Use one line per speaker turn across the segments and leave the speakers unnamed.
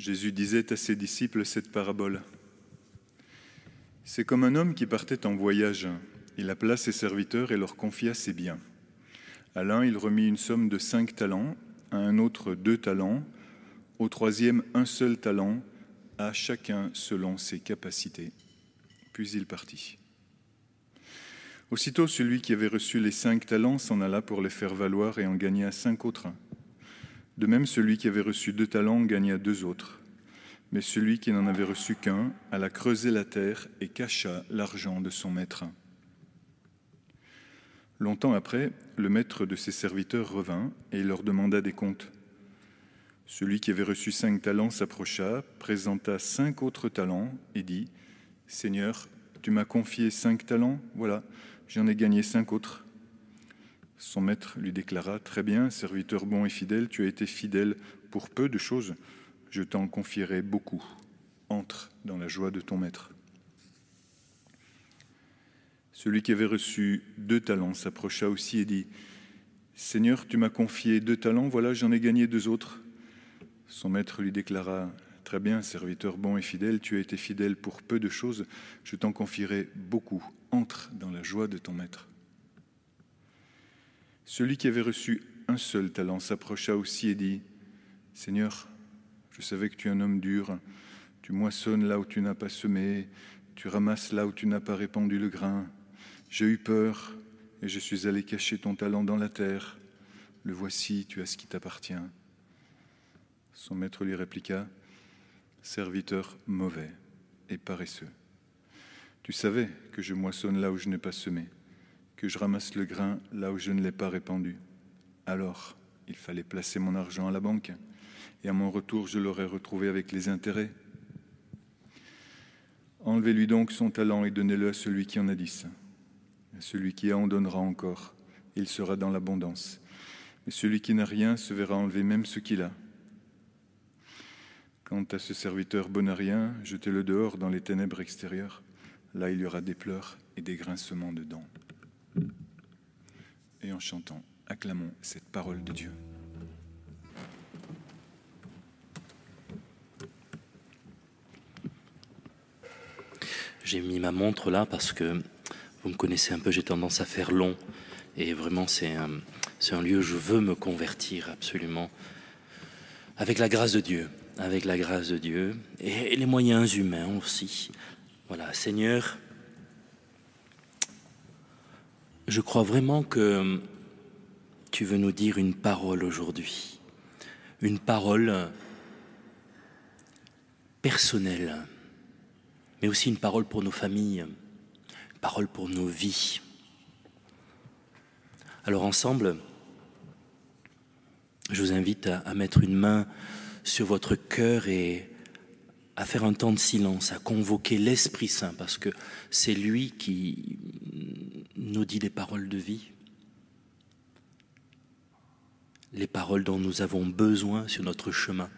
Jésus disait à ses disciples cette parabole. C'est comme un homme qui partait en voyage. Il appela ses serviteurs et leur confia ses biens. À l'un, il remit une somme de cinq talents, à un autre deux talents, au troisième un seul talent, à chacun selon ses capacités. Puis il partit. Aussitôt, celui qui avait reçu les cinq talents s'en alla pour les faire valoir et en gagna cinq autres. De même, celui qui avait reçu deux talents gagna deux autres. Mais celui qui n'en avait reçu qu'un alla creuser la terre et cacha l'argent de son maître. Longtemps après, le maître de ses serviteurs revint et leur demanda des comptes. Celui qui avait reçu cinq talents s'approcha, présenta cinq autres talents et dit Seigneur, tu m'as confié cinq talents, voilà, j'en ai gagné cinq autres. Son maître lui déclara Très bien, serviteur bon et fidèle, tu as été fidèle pour peu de choses, je t'en confierai beaucoup. Entre dans la joie de ton maître. Celui qui avait reçu deux talents s'approcha aussi et dit, Seigneur, tu m'as confié deux talents, voilà, j'en ai gagné deux autres. Son maître lui déclara, Très bien, serviteur bon et fidèle, tu as été fidèle pour peu de choses, je t'en confierai beaucoup. Entre dans la joie de ton maître. Celui qui avait reçu un seul talent s'approcha aussi et dit, Seigneur, je savais que tu es un homme dur, tu moissonnes là où tu n'as pas semé, tu ramasses là où tu n'as pas répandu le grain. J'ai eu peur et je suis allé cacher ton talent dans la terre. Le voici, tu as ce qui t'appartient. Son maître lui répliqua, Serviteur mauvais et paresseux. Tu savais que je moissonne là où je n'ai pas semé, que je ramasse le grain là où je ne l'ai pas répandu. Alors, il fallait placer mon argent à la banque, et à mon retour, je l'aurais retrouvé avec les intérêts. Enlevez-lui donc son talent et donnez-le à celui qui en a dix. Celui qui en donnera encore, il sera dans l'abondance. Mais celui qui n'a rien se verra enlever même ce qu'il a. Quant à ce serviteur bon à rien, jetez-le dehors dans les ténèbres extérieures. Là, il y aura des pleurs et des grincements de dents. Et en chantant, acclamons cette parole de Dieu.
J'ai mis ma montre là parce que vous me connaissez un peu, j'ai tendance à faire long. Et vraiment, c'est un, un, lieu où je veux me convertir absolument. Avec la grâce de Dieu. Avec la grâce de Dieu. Et, les moyens humains aussi. Voilà, Seigneur, je crois vraiment que tu veux nous dire une parole aujourd'hui. Une parole personnelle, mais aussi une parole pour nos familles parole pour nos vies. Alors ensemble, je vous invite à, mettre une main sur votre cœur et à faire un temps de silence, à convoquer l'Esprit Saint, parce que c'est lui qui nous dit les paroles de vie, les paroles dont nous avons besoin sur notre chemin.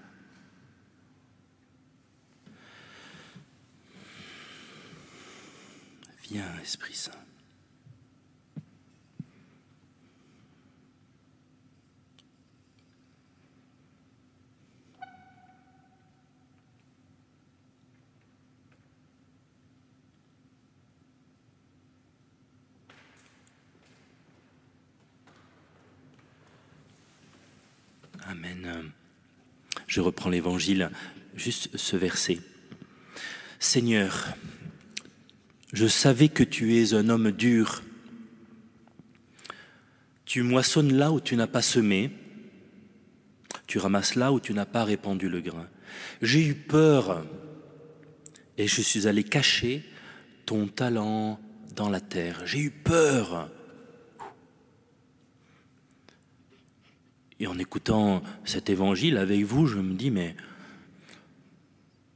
Viens, Esprit Saint. Je reprends l'évangile, juste ce verset. Seigneur, je savais que tu es un homme dur. Tu moissonnes là où tu n'as pas semé. Tu ramasses là où tu n'as pas répandu le grain. J'ai eu peur et je suis allé cacher ton talent dans la terre. J'ai eu peur. Et en écoutant cet évangile avec vous, je me dis, mais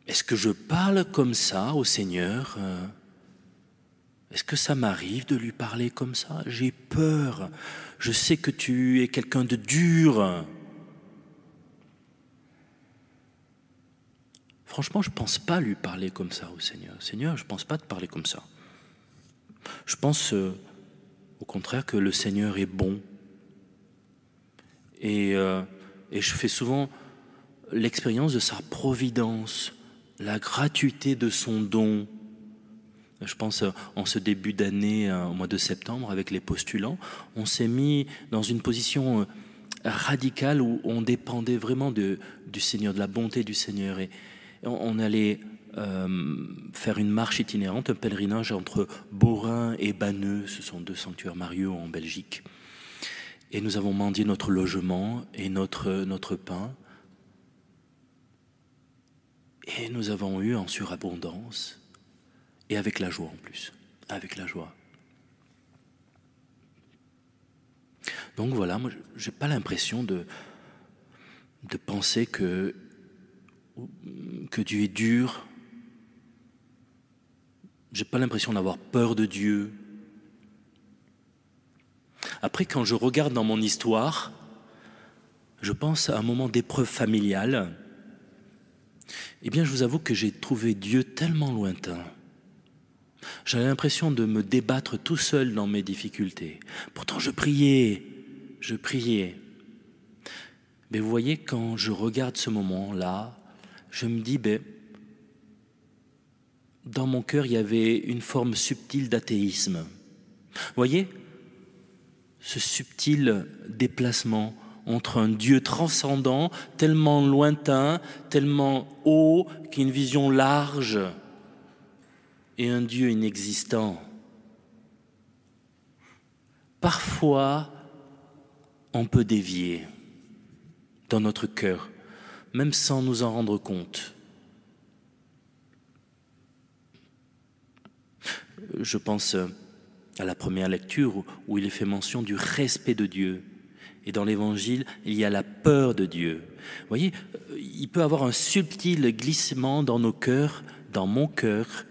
est-ce que je parle comme ça au Seigneur est-ce que ça m'arrive de lui parler comme ça? J'ai peur. Je sais que tu es quelqu'un de dur. Franchement, je ne pense pas lui parler comme ça au Seigneur. Seigneur, je ne pense pas te parler comme ça. Je pense euh, au contraire que le Seigneur est bon. Et, euh, et je fais souvent l'expérience de sa providence, la gratuité de son don. Je pense euh, en ce début d'année, euh, au mois de septembre, avec les postulants, on s'est mis dans une position radicale où on dépendait vraiment du Seigneur, de la bonté du Seigneur. Et on, allait faire une marche itinérante, un pèlerinage entre Borin et Banneux, ce sont deux sanctuaires Mario en Belgique. Et nous avons mendié notre logement et notre, pain. Et nous avons eu en surabondance et avec la joie en plus, avec la joie. Donc voilà, moi j'ai pas l'impression de, penser que, que Dieu est dur. J'ai pas l'impression d'avoir peur de Dieu. Après, quand je regarde dans mon histoire, je pense à un moment d'épreuve familiale. Eh bien, je vous avoue que j'ai trouvé Dieu tellement lointain. J'avais l'impression de me débattre tout seul dans mes difficultés. Pourtant, je priais, je priais. Mais vous voyez, quand je regarde ce moment-là, je me dis, ben, dans mon cœur, il y avait une forme subtile d'athéisme. Vous voyez, ce subtil déplacement entre un Dieu transcendant, tellement lointain, tellement haut, qui a une vision large, et un Dieu inexistant. Parfois, on peut dévier dans notre cœur, même sans nous en rendre compte. Je pense à la première lecture où il fait mention du respect de Dieu. Et dans l'Évangile, il y a la peur de Dieu. Vous voyez, il peut avoir un subtil glissement dans nos cœurs, dans mon cœur,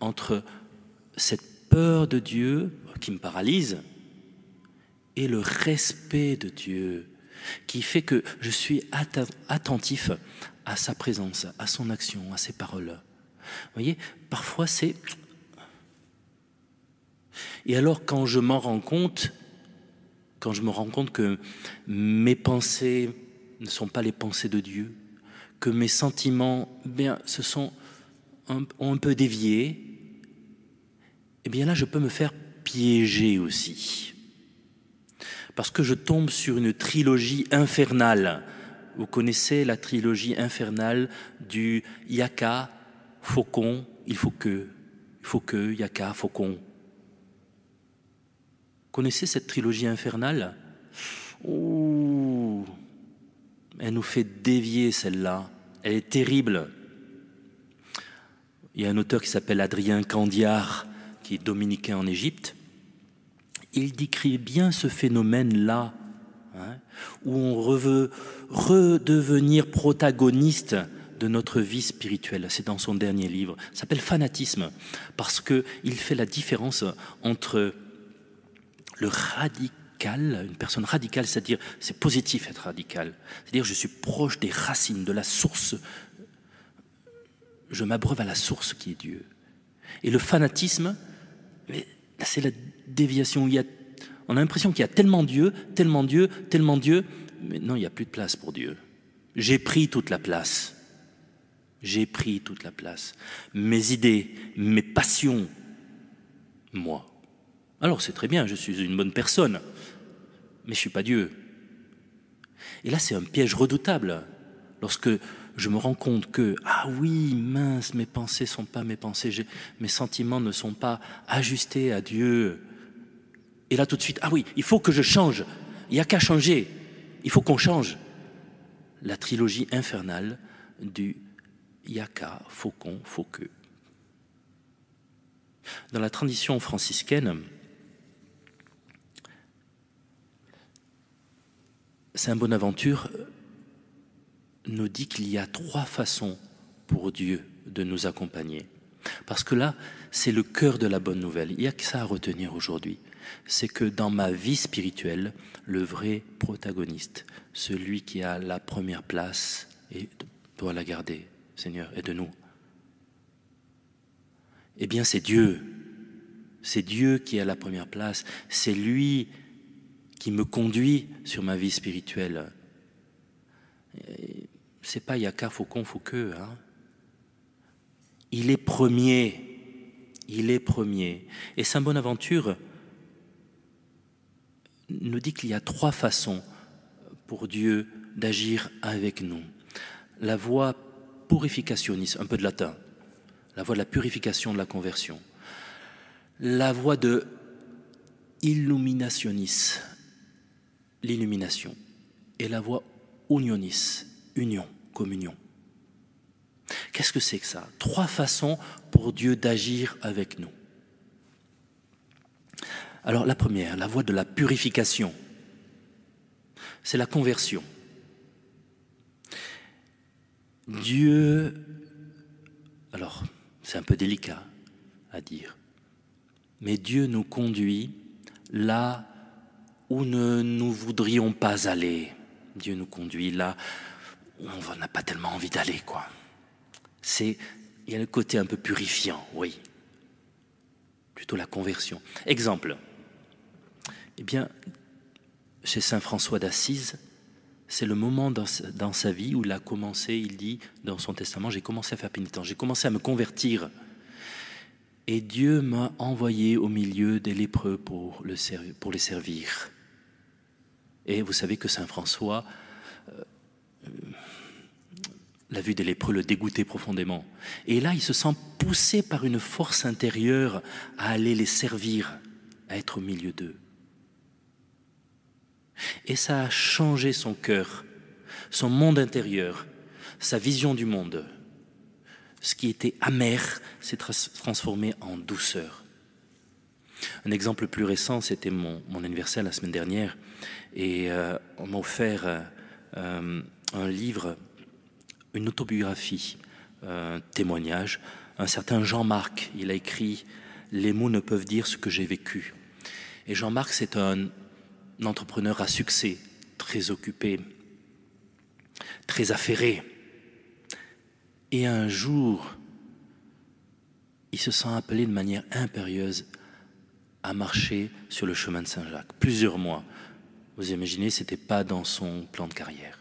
entre cette peur de Dieu qui me paralyse et le respect de Dieu qui fait que je suis attentif à sa présence, à son action, à ses paroles. Vous voyez, parfois c'est... Et alors quand je m'en rends compte, quand je me rends compte que mes pensées ne sont pas les pensées de Dieu, que mes sentiments, bien, ce sont un, ont un peu dévié, eh bien là, je peux me faire piéger aussi. Parce que je tombe sur une trilogie infernale. Vous connaissez la trilogie infernale du Yaka, Faucon, il faut que, il faut que, Yaka, Faucon. Connaissez cette trilogie infernale? Ouh, elle nous fait dévier celle-là. Elle est terrible. Il y a un auteur qui s'appelle Adrien Candiard qui est dominicain en Égypte, il décrit bien ce phénomène-là, hein, où on veut redevenir protagoniste de notre vie spirituelle. C'est dans son dernier livre. Ça s'appelle Fanatisme, parce qu'il fait la différence entre le radical, une personne radicale, c'est-à-dire, c'est positif être radical, c'est-à-dire je suis proche des racines, de la source, je m'abreuve à la source qui est Dieu. Et le fanatisme, c'est la déviation. Il y a, on a l'impression qu'il y a tellement Dieu, tellement Dieu, tellement Dieu, mais non, il n'y a plus de place pour Dieu. J'ai pris toute la place. J'ai pris toute la place. Mes idées, mes passions, moi. Alors c'est très bien, je suis une bonne personne, mais je ne suis pas Dieu. Et là, c'est un piège redoutable. Lorsque je me rends compte que, ah oui, mince, mes pensées sont pas mes pensées, mes sentiments ne sont pas ajustés à Dieu. Et là, tout de suite, ah oui, il faut que je change. Il n'y a qu'à changer. Il faut qu'on change. La trilogie infernale du Yaka, Faucon, Fauqueux. Dans la tradition franciscaine, Saint Bonaventure nous dit qu'il y a trois façons pour Dieu de nous accompagner. Parce que là, c'est le cœur de la bonne nouvelle. Il n'y a que ça à retenir aujourd'hui. C'est que dans ma vie spirituelle, le vrai protagoniste, celui qui a la première place, et doit la garder, Seigneur, et de nous. Eh bien, c'est Dieu. C'est Dieu qui a la première place. C'est lui qui me conduit sur ma vie spirituelle c'est pas Yaka, Faucon, Fouqueux. Hein. Il est premier. Il est premier. Et Saint Bonaventure nous dit qu'il y a trois façons pour Dieu d'agir avec nous. La voie purificationniste, un peu de latin, la voie de la purification de la conversion. La voie de illuminationis, l'illumination. Et la voie unionis, union, communion. Qu'est-ce que c'est que ça? Trois façons pour Dieu d'agir avec nous. Alors la première, la voie de la purification, c'est la conversion. Dieu, alors c'est un peu délicat à dire, mais Dieu nous conduit là où ne nous voudrions pas aller? Dieu nous conduit là où on n'a pas tellement envie d'aller, quoi. C'est, il y a le côté un peu purifiant, oui. Plutôt la conversion. Exemple. Eh bien, chez Saint François d'Assise, c'est le moment dans sa, vie où il a commencé, il dit dans son testament, j'ai commencé à faire pénitence, j'ai commencé à me convertir. Et Dieu m'a envoyé au milieu des lépreux pour, le pour les servir. Et vous savez que Saint François, euh, la vue des lépreux le dégoûtait profondément. Et là, il se sent poussé par une force intérieure à aller les servir, à être au milieu d'eux. Et ça a changé son cœur, son monde intérieur, sa vision du monde. Ce qui était amer s'est transformé en douceur. Un exemple plus récent, c'était mon, anniversaire la semaine dernière, et euh, on m'a offert euh, un livre, une autobiographie, un témoignage. Un certain Jean-Marc, il a écrit Les mots ne peuvent dire ce que j'ai vécu. Et Jean-Marc, c'est un entrepreneur à succès, très occupé, très affairé. Et un jour, il se sent appelé de manière impérieuse à marcher sur le chemin de Saint-Jacques. Plusieurs mois. Vous imaginez, ce n'était pas dans son plan de carrière.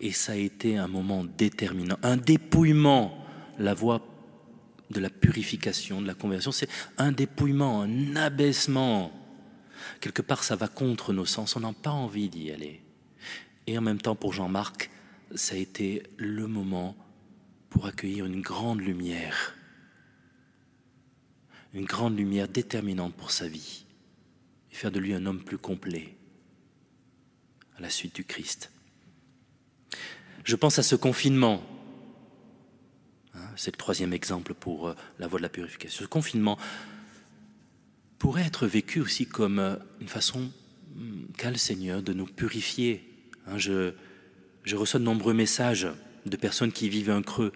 Et ça a été un moment déterminant, un dépouillement, la voie de la purification, de la conversion, c'est un dépouillement, un abaissement quelque part, ça va contre nos sens. On n'a pas envie d'y aller. Et en même temps, pour Jean-Marc, ça a été le moment pour accueillir une grande lumière, une grande lumière déterminante pour sa vie, faire de lui un homme plus complet à la suite du Christ. Je pense à ce confinement. Hein, c'est le troisième exemple pour euh, la voie de la purification. Ce confinement, pourrait être vécu aussi comme euh, une façon hmm, qu'a le Seigneur de nous purifier. Hein, je, je, reçois de nombreux messages de personnes qui vivent un creux,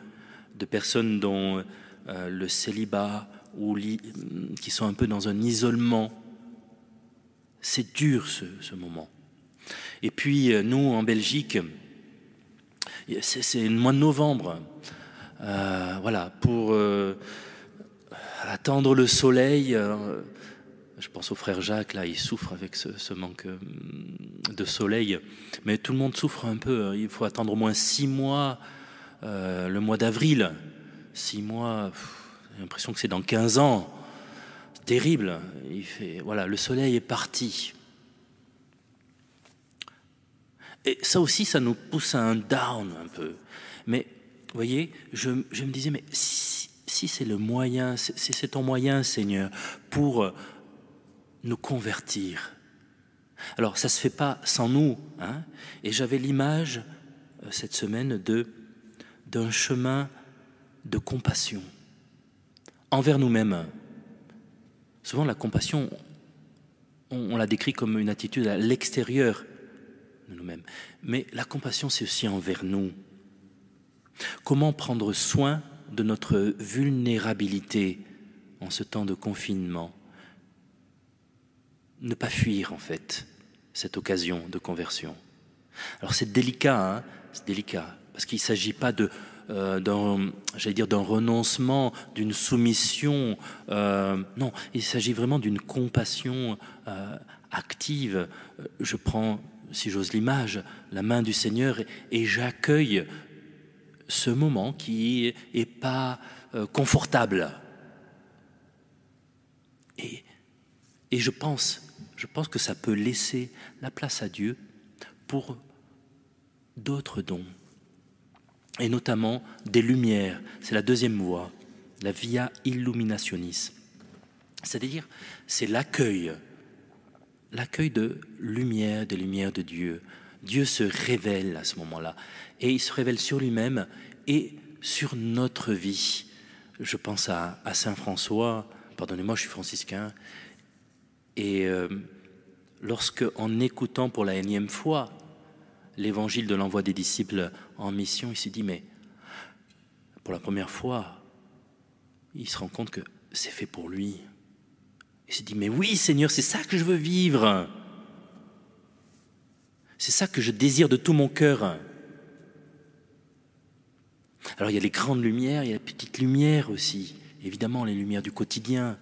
de personnes dont euh, le célibat ou hmm, qui sont un peu dans un isolement. C'est dur ce, ce, moment. Et puis euh, nous en Belgique, c'est le mois de novembre. Euh, voilà, pour attendre le soleil. Je pense au frère Jacques, là, il souffre avec ce, manque euh, de soleil. Mais tout le monde souffre un peu. Hein. Il faut attendre au moins six mois, euh, le mois d'avril. Six mois, j'ai l'impression que c'est dans 15 ans. Terrible. Il fait, voilà, le soleil est parti. Et ça aussi, ça nous pousse à un down un peu. Mais, vous voyez, je, me disais, mais si, c'est le moyen, si c'est ton moyen, Seigneur, pour nous convertir. Alors ça se fait pas sans nous, hein et j'avais l'image euh, cette semaine de d'un chemin de compassion envers nous-mêmes. Souvent la compassion, on, la décrit comme une attitude à l'extérieur de nous-mêmes, mais la compassion c'est aussi envers nous. Comment prendre soin de notre vulnérabilité en ce temps de confinement? Ne pas fuir en fait cette occasion de conversion. Alors c'est délicat, hein c'est délicat, parce qu'il ne s'agit pas de euh, d'un, j'allais dire, d'un renoncement, d'une soumission. Euh, non, il s'agit vraiment d'une compassion euh, active. Je prends si j'ose l'image, la main du Seigneur et j'accueille ce moment qui est pas confortable. Et, et je je pense que ça peut laisser la place à Dieu pour d'autres dons, et notamment des lumières. C'est la deuxième voie, la via illuminationis. C'est-à-dire, c'est l'accueil, l'accueil de lumière, des lumières de Dieu. Dieu se révèle à ce moment-là, et il se révèle sur lui-même et sur notre vie. Je pense à, Saint François, pardonnez-moi, je suis franciscain, et euh, lorsque, en écoutant pour la énième fois l'évangile de l'envoi des disciples en mission, il s'est dit, mais pour la première fois, il se rend compte que c'est fait pour lui. Il s'est dit, mais oui Seigneur, c'est ça que je veux vivre. C'est ça que je désire de tout mon cœur. Alors il y a les grandes lumières, il y a les petites lumières aussi, évidemment les lumières du quotidien,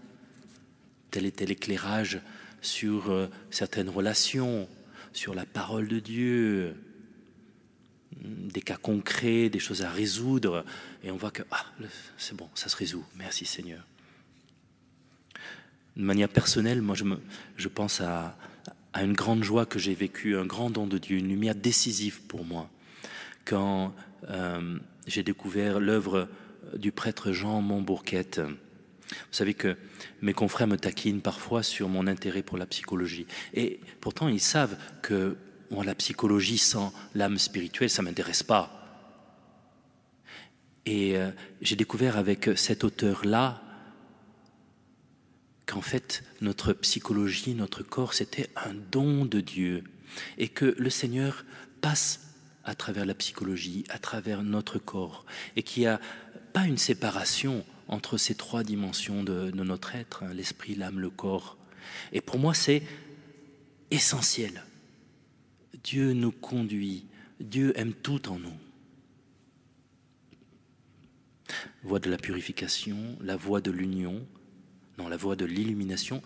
tel et tel éclairage sur euh, certaines relations, sur la parole de Dieu, des cas concrets, des choses à résoudre, et on voit que ah, c'est bon, ça se résout. Merci Seigneur. De manière personnelle, moi je, pense à, à une grande joie que j'ai vécue, un grand don de Dieu, une lumière décisive pour moi, quand euh, j'ai découvert l'œuvre du prêtre Jean Montbourquette. Vous savez que mes confrères me taquinent parfois sur mon intérêt pour la psychologie. Et pourtant, ils savent que la psychologie sans l'âme spirituelle, ça ne m'intéresse pas. Et euh, j'ai découvert avec cet auteur-là qu'en fait, notre psychologie, notre corps, c'était un don de Dieu. Et que le Seigneur passe à travers la psychologie, à travers notre corps, et qu'il n'y a pas une séparation entre ces trois dimensions de, notre être, hein, l'esprit, l'âme, le corps. Et pour moi, c'est essentiel. Dieu nous conduit, Dieu aime tout en nous. Voie de la purification, la voie de l'union, non, la voie de l'illumination,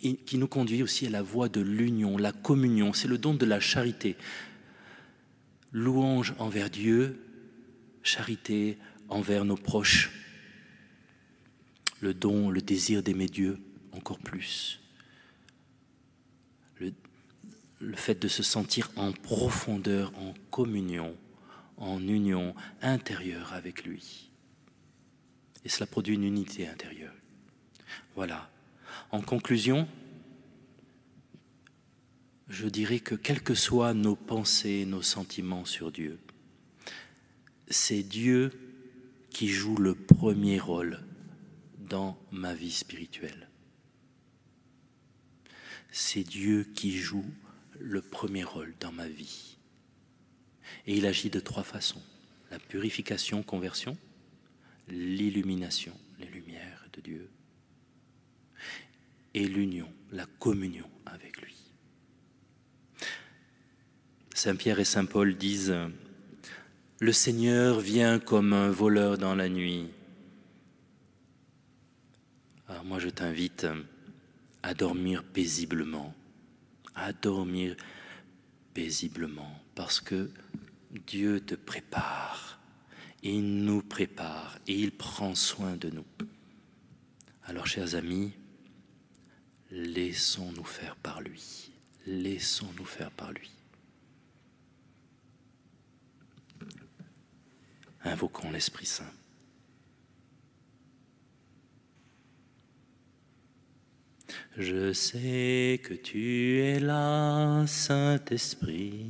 qui nous conduit aussi à la voie de l'union, la communion, c'est le don de la charité. Louange envers Dieu, charité envers nos proches le don, le désir d'aimer Dieu encore plus. Le, le, fait de se sentir en profondeur, en communion, en union intérieure avec lui. Et cela produit une unité intérieure. Voilà. En conclusion, je dirais que quelles que soient nos pensées, nos sentiments sur Dieu, c'est Dieu qui joue le premier rôle dans ma vie spirituelle. C'est Dieu qui joue le premier rôle dans ma vie. Et il agit de trois façons. La purification, conversion, l'illumination, les lumières de Dieu, et l'union, la communion avec lui. Saint Pierre et Saint Paul disent, Le Seigneur vient comme un voleur dans la nuit. Alors moi, je t'invite à dormir paisiblement, à dormir paisiblement, parce que Dieu te prépare, il nous prépare et il prend soin de nous. Alors, chers amis, laissons-nous faire par lui, laissons-nous faire par lui. Invoquons l'Esprit Saint. Je sais que tu es là, Saint-Esprit.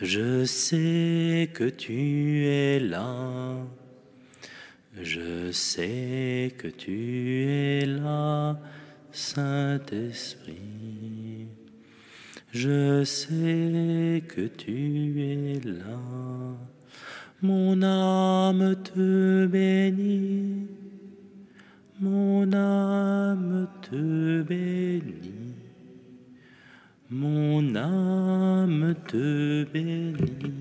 Je sais que tu es là. Je sais que tu es là, Saint-Esprit. Je sais que tu es là. Mon âme te bénit mon âme te bénit, mon âme te bénit.